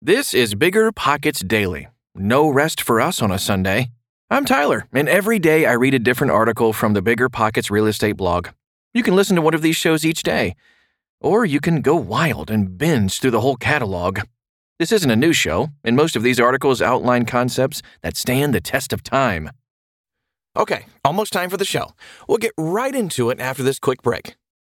This is Bigger Pockets Daily. No rest for us on a Sunday. I'm Tyler, and every day I read a different article from the Bigger Pockets real estate blog. You can listen to one of these shows each day, or you can go wild and binge through the whole catalog. This isn't a new show, and most of these articles outline concepts that stand the test of time. Okay, almost time for the show. We'll get right into it after this quick break.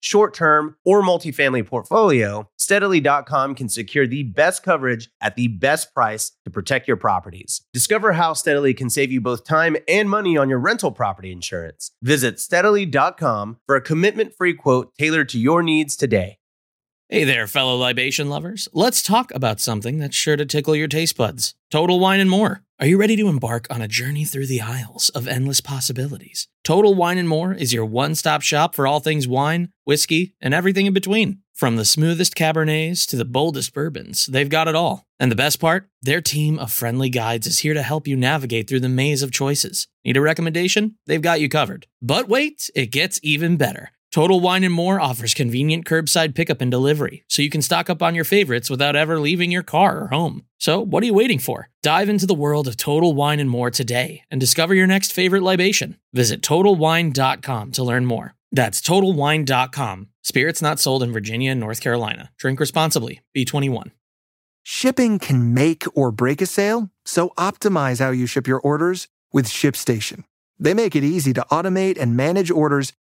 short term, or multifamily portfolio, steadily.com can secure the best coverage at the best price to protect your properties. Discover how Steadily can save you both time and money on your rental property insurance. Visit steadily.com for a commitment free quote tailored to your needs today. Hey there, fellow libation lovers. Let's talk about something that's sure to tickle your taste buds Total Wine and More. Are you ready to embark on a journey through the aisles of endless possibilities? Total Wine and More is your one stop shop for all things wine, whiskey, and everything in between. From the smoothest Cabernets to the boldest bourbons, they've got it all. And the best part? Their team of friendly guides is here to help you navigate through the maze of choices. Need a recommendation? They've got you covered. But wait, it gets even better. Total Wine and More offers convenient curbside pickup and delivery, so you can stock up on your favorites without ever leaving your car or home. So, what are you waiting for? Dive into the world of Total Wine and More today and discover your next favorite libation. Visit TotalWine.com to learn more. That's TotalWine.com. Spirits not sold in Virginia and North Carolina. Drink responsibly. B21. Shipping can make or break a sale, so optimize how you ship your orders with ShipStation. They make it easy to automate and manage orders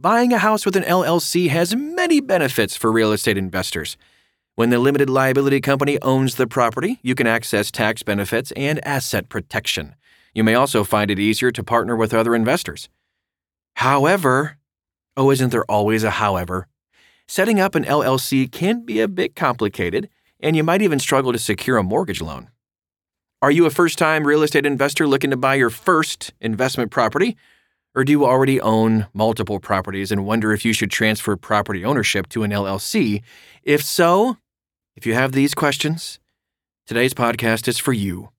Buying a house with an LLC has many benefits for real estate investors. When the limited liability company owns the property, you can access tax benefits and asset protection. You may also find it easier to partner with other investors. However, oh, isn't there always a however? Setting up an LLC can be a bit complicated, and you might even struggle to secure a mortgage loan. Are you a first time real estate investor looking to buy your first investment property? Or do you already own multiple properties and wonder if you should transfer property ownership to an LLC? If so, if you have these questions, today's podcast is for you.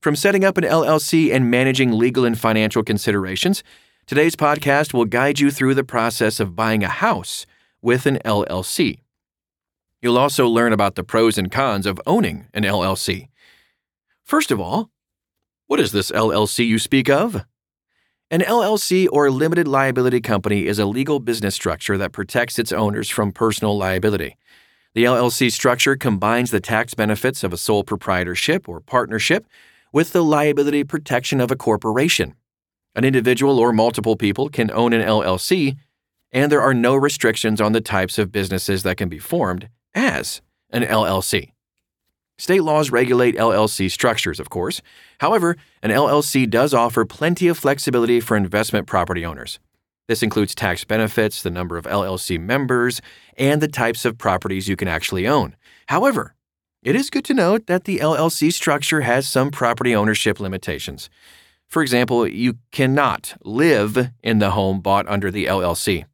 From setting up an LLC and managing legal and financial considerations, today's podcast will guide you through the process of buying a house with an LLC. You'll also learn about the pros and cons of owning an LLC. First of all, what is this LLC you speak of? An LLC or limited liability company is a legal business structure that protects its owners from personal liability. The LLC structure combines the tax benefits of a sole proprietorship or partnership with the liability protection of a corporation. An individual or multiple people can own an LLC, and there are no restrictions on the types of businesses that can be formed as an LLC. State laws regulate LLC structures, of course. However, an LLC does offer plenty of flexibility for investment property owners. This includes tax benefits, the number of LLC members, and the types of properties you can actually own. However, it is good to note that the LLC structure has some property ownership limitations. For example, you cannot live in the home bought under the LLC.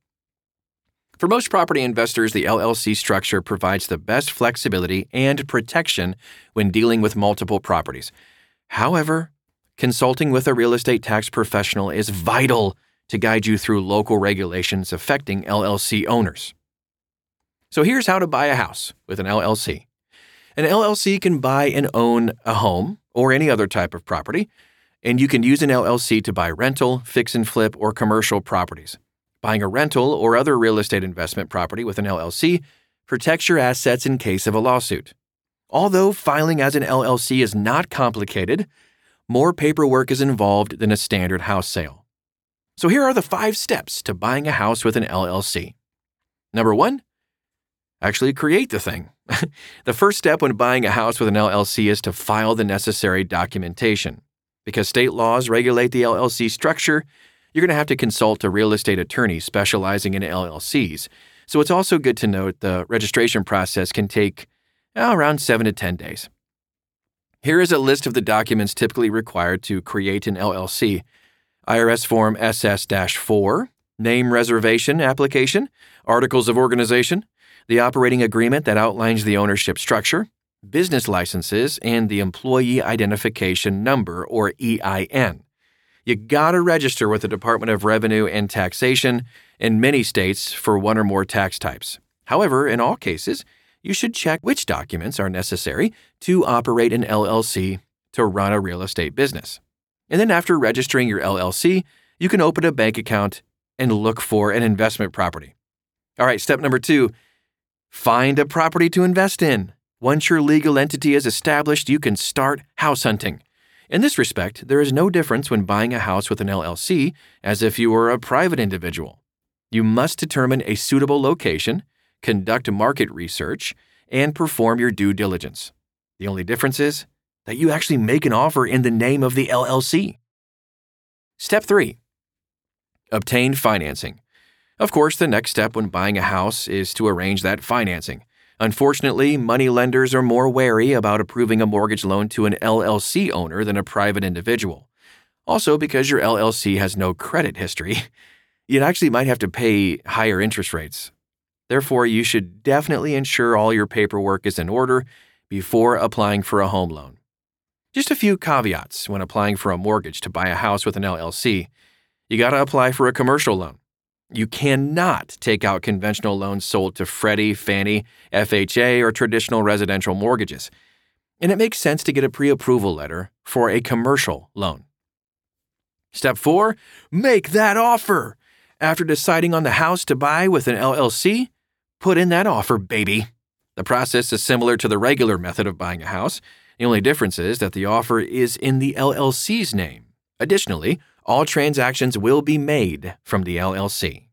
For most property investors, the LLC structure provides the best flexibility and protection when dealing with multiple properties. However, consulting with a real estate tax professional is vital to guide you through local regulations affecting LLC owners. So here's how to buy a house with an LLC. An LLC can buy and own a home or any other type of property. And you can use an LLC to buy rental, fix and flip, or commercial properties. Buying a rental or other real estate investment property with an LLC protects your assets in case of a lawsuit. Although filing as an LLC is not complicated, more paperwork is involved than a standard house sale. So here are the five steps to buying a house with an LLC. Number one, actually create the thing. the first step when buying a house with an LLC is to file the necessary documentation. Because state laws regulate the LLC structure, you're going to have to consult a real estate attorney specializing in LLCs. So it's also good to note the registration process can take oh, around 7 to 10 days. Here is a list of the documents typically required to create an LLC IRS Form SS 4, Name Reservation Application, Articles of Organization, the operating agreement that outlines the ownership structure, business licenses, and the Employee Identification Number, or EIN. You gotta register with the Department of Revenue and Taxation in many states for one or more tax types. However, in all cases, you should check which documents are necessary to operate an LLC to run a real estate business. And then, after registering your LLC, you can open a bank account and look for an investment property. All right, step number two find a property to invest in. Once your legal entity is established, you can start house hunting. In this respect, there is no difference when buying a house with an LLC as if you were a private individual. You must determine a suitable location, conduct market research, and perform your due diligence. The only difference is that you actually make an offer in the name of the LLC. Step 3 Obtain financing. Of course, the next step when buying a house is to arrange that financing. Unfortunately, money lenders are more wary about approving a mortgage loan to an LLC owner than a private individual. Also, because your LLC has no credit history, you actually might have to pay higher interest rates. Therefore, you should definitely ensure all your paperwork is in order before applying for a home loan. Just a few caveats when applying for a mortgage to buy a house with an LLC. You got to apply for a commercial loan. You cannot take out conventional loans sold to Freddie, Fannie, FHA, or traditional residential mortgages. And it makes sense to get a pre approval letter for a commercial loan. Step 4 Make that offer. After deciding on the house to buy with an LLC, put in that offer, baby. The process is similar to the regular method of buying a house. The only difference is that the offer is in the LLC's name. Additionally, all transactions will be made from the LLC.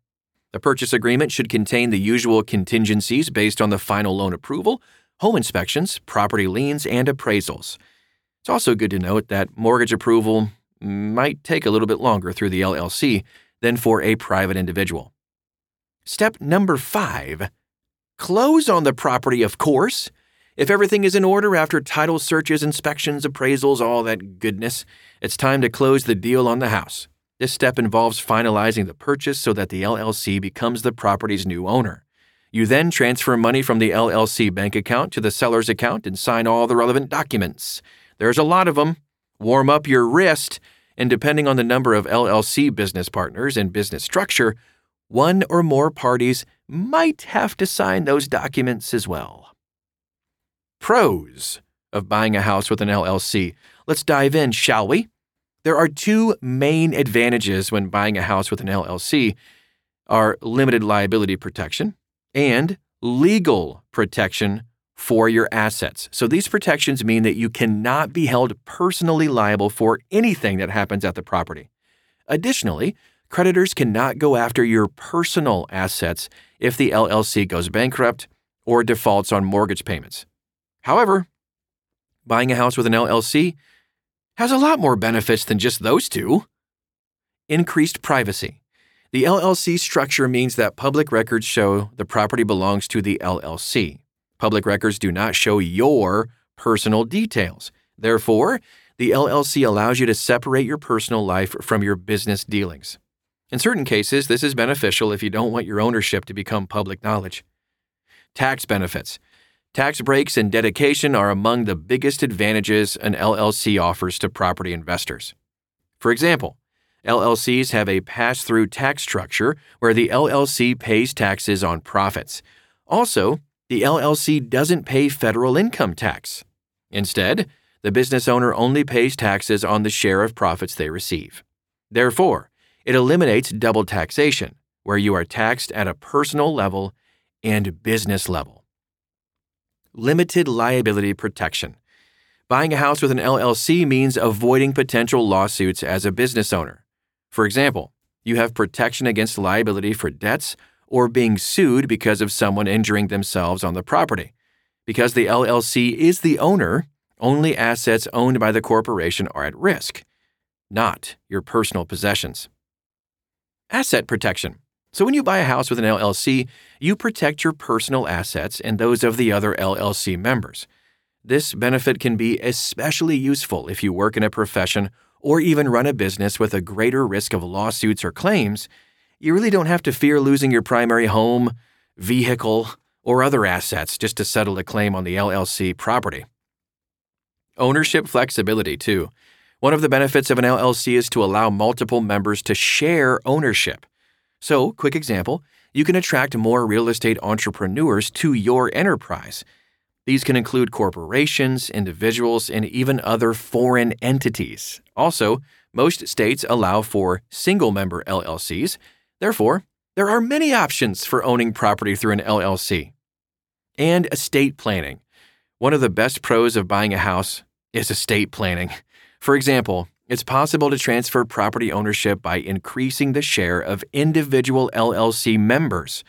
The purchase agreement should contain the usual contingencies based on the final loan approval, home inspections, property liens, and appraisals. It's also good to note that mortgage approval might take a little bit longer through the LLC than for a private individual. Step number five close on the property, of course. If everything is in order after title searches, inspections, appraisals, all that goodness, it's time to close the deal on the house. This step involves finalizing the purchase so that the LLC becomes the property's new owner. You then transfer money from the LLC bank account to the seller's account and sign all the relevant documents. There's a lot of them. Warm up your wrist, and depending on the number of LLC business partners and business structure, one or more parties might have to sign those documents as well. Pros of buying a house with an LLC. Let's dive in, shall we? There are two main advantages when buying a house with an LLC are limited liability protection and legal protection for your assets. So these protections mean that you cannot be held personally liable for anything that happens at the property. Additionally, creditors cannot go after your personal assets if the LLC goes bankrupt or defaults on mortgage payments. However, buying a house with an LLC has a lot more benefits than just those two. Increased privacy. The LLC structure means that public records show the property belongs to the LLC. Public records do not show your personal details. Therefore, the LLC allows you to separate your personal life from your business dealings. In certain cases, this is beneficial if you don't want your ownership to become public knowledge. Tax benefits. Tax breaks and deduction are among the biggest advantages an LLC offers to property investors. For example, LLCs have a pass through tax structure where the LLC pays taxes on profits. Also, the LLC doesn't pay federal income tax. Instead, the business owner only pays taxes on the share of profits they receive. Therefore, it eliminates double taxation, where you are taxed at a personal level and business level. Limited liability protection. Buying a house with an LLC means avoiding potential lawsuits as a business owner. For example, you have protection against liability for debts or being sued because of someone injuring themselves on the property. Because the LLC is the owner, only assets owned by the corporation are at risk, not your personal possessions. Asset protection. So, when you buy a house with an LLC, you protect your personal assets and those of the other LLC members. This benefit can be especially useful if you work in a profession or even run a business with a greater risk of lawsuits or claims. You really don't have to fear losing your primary home, vehicle, or other assets just to settle a claim on the LLC property. Ownership flexibility, too. One of the benefits of an LLC is to allow multiple members to share ownership. So, quick example you can attract more real estate entrepreneurs to your enterprise. These can include corporations, individuals, and even other foreign entities. Also, most states allow for single member LLCs. Therefore, there are many options for owning property through an LLC. And estate planning. One of the best pros of buying a house is estate planning. For example, it's possible to transfer property ownership by increasing the share of individual LLC members,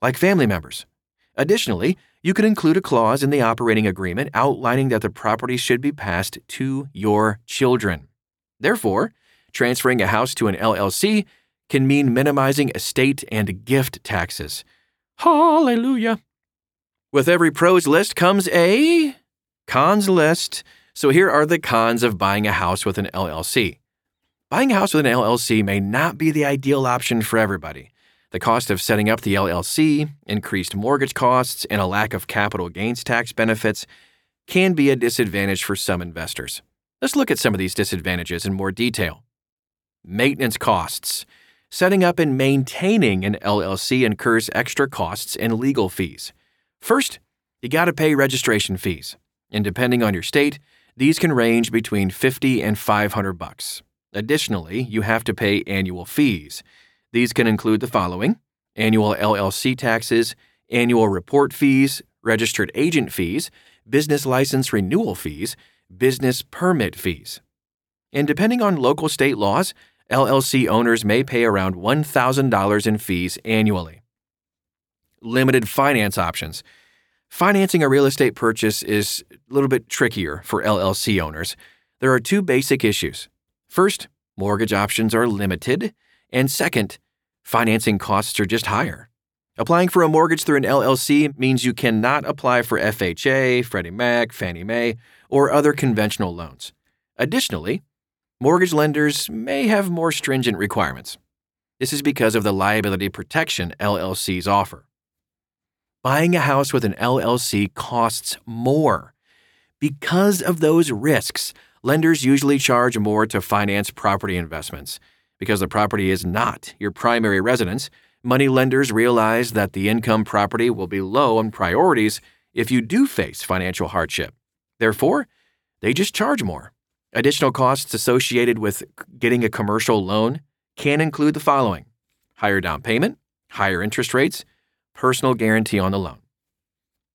like family members. Additionally, you could include a clause in the operating agreement outlining that the property should be passed to your children. Therefore, transferring a house to an LLC can mean minimizing estate and gift taxes. Hallelujah. With every pros list comes a cons list. So here are the cons of buying a house with an LLC. Buying a house with an LLC may not be the ideal option for everybody. The cost of setting up the LLC, increased mortgage costs, and a lack of capital gains tax benefits can be a disadvantage for some investors. Let's look at some of these disadvantages in more detail. Maintenance costs. Setting up and maintaining an LLC incurs extra costs and legal fees. First, you got to pay registration fees, and depending on your state, these can range between 50 and 500 bucks. Additionally, you have to pay annual fees. These can include the following: annual LLC taxes, annual report fees, registered agent fees, business license renewal fees, business permit fees. And depending on local state laws, LLC owners may pay around $1,000 in fees annually. Limited finance options. Financing a real estate purchase is a little bit trickier for LLC owners. There are two basic issues. First, mortgage options are limited, and second, financing costs are just higher. Applying for a mortgage through an LLC means you cannot apply for FHA, Freddie Mac, Fannie Mae, or other conventional loans. Additionally, mortgage lenders may have more stringent requirements. This is because of the liability protection LLCs offer. Buying a house with an LLC costs more. Because of those risks, lenders usually charge more to finance property investments. Because the property is not your primary residence, money lenders realize that the income property will be low on priorities if you do face financial hardship. Therefore, they just charge more. Additional costs associated with getting a commercial loan can include the following higher down payment, higher interest rates, personal guarantee on the loan.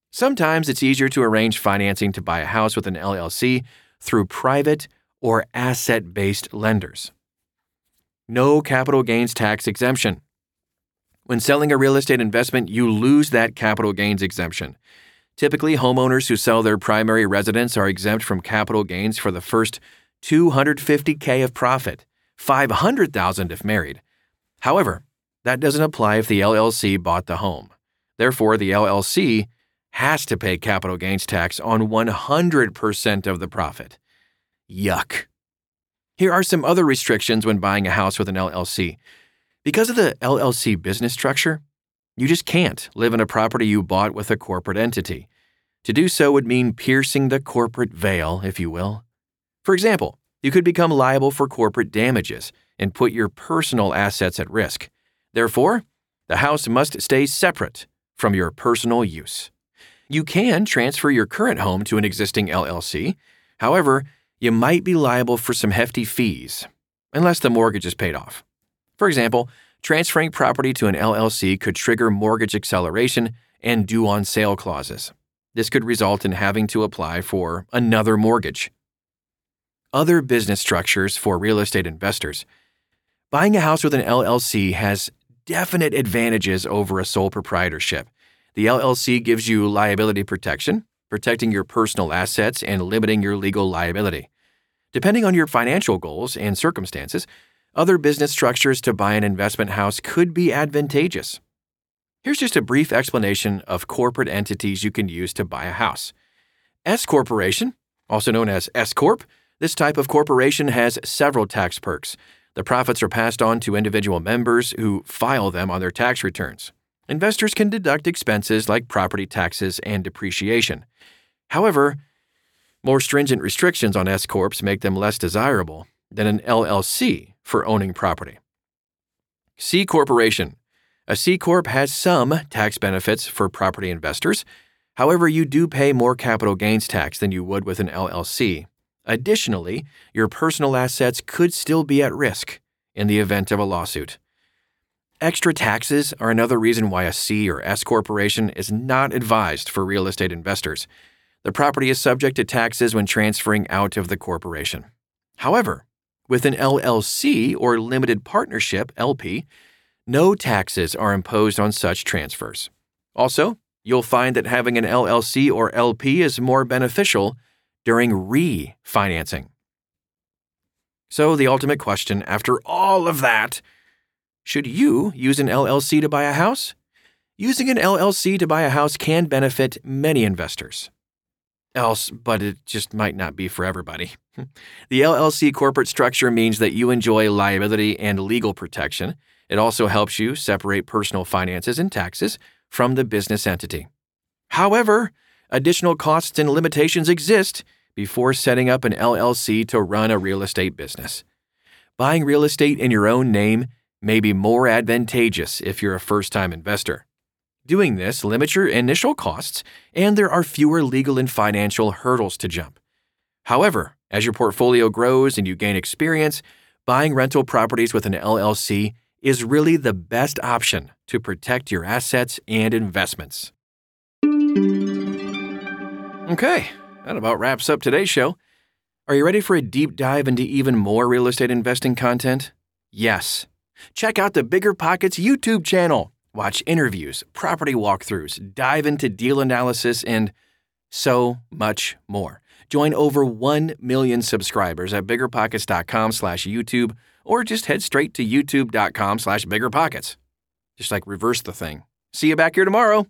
Sometimes it's easier to arrange financing to buy a house with an LLC through private or asset based lenders. No capital gains tax exemption. When selling a real estate investment, you lose that capital gains exemption. Typically, homeowners who sell their primary residence are exempt from capital gains for the first 250k of profit, 500,000 if married. However, that doesn't apply if the LLC bought the home. Therefore, the LLC has to pay capital gains tax on 100% of the profit. Yuck. Here are some other restrictions when buying a house with an LLC. Because of the LLC business structure, you just can't live in a property you bought with a corporate entity. To do so would mean piercing the corporate veil, if you will. For example, you could become liable for corporate damages and put your personal assets at risk. Therefore, the house must stay separate from your personal use. You can transfer your current home to an existing LLC, However, you might be liable for some hefty fees, unless the mortgage is paid off. For example, transferring property to an LLC could trigger mortgage acceleration and due on sale clauses. This could result in having to apply for another mortgage. Other business structures for real estate investors. Buying a house with an LLC has definite advantages over a sole proprietorship. The LLC gives you liability protection, protecting your personal assets and limiting your legal liability. Depending on your financial goals and circumstances, other business structures to buy an investment house could be advantageous. Here's just a brief explanation of corporate entities you can use to buy a house. S Corporation, also known as S Corp, this type of corporation has several tax perks. The profits are passed on to individual members who file them on their tax returns. Investors can deduct expenses like property taxes and depreciation. However, more stringent restrictions on S corps make them less desirable than an LLC for owning property. C corporation. A C corp has some tax benefits for property investors. However, you do pay more capital gains tax than you would with an LLC. Additionally, your personal assets could still be at risk in the event of a lawsuit. Extra taxes are another reason why a C or S corporation is not advised for real estate investors. The property is subject to taxes when transferring out of the corporation. However, with an LLC or limited partnership LP, no taxes are imposed on such transfers. Also, you'll find that having an LLC or LP is more beneficial during refinancing. So, the ultimate question after all of that should you use an LLC to buy a house? Using an LLC to buy a house can benefit many investors. Else, but it just might not be for everybody. the LLC corporate structure means that you enjoy liability and legal protection. It also helps you separate personal finances and taxes from the business entity. However, additional costs and limitations exist before setting up an LLC to run a real estate business. Buying real estate in your own name may be more advantageous if you're a first time investor. Doing this limits your initial costs, and there are fewer legal and financial hurdles to jump. However, as your portfolio grows and you gain experience, buying rental properties with an LLC is really the best option to protect your assets and investments. Okay, that about wraps up today's show. Are you ready for a deep dive into even more real estate investing content? Yes. Check out the Bigger Pockets YouTube channel. Watch interviews, property walkthroughs, dive into deal analysis, and so much more. Join over 1 million subscribers at biggerpockets.com slash YouTube or just head straight to youtube.com slash biggerpockets. Just like reverse the thing. See you back here tomorrow.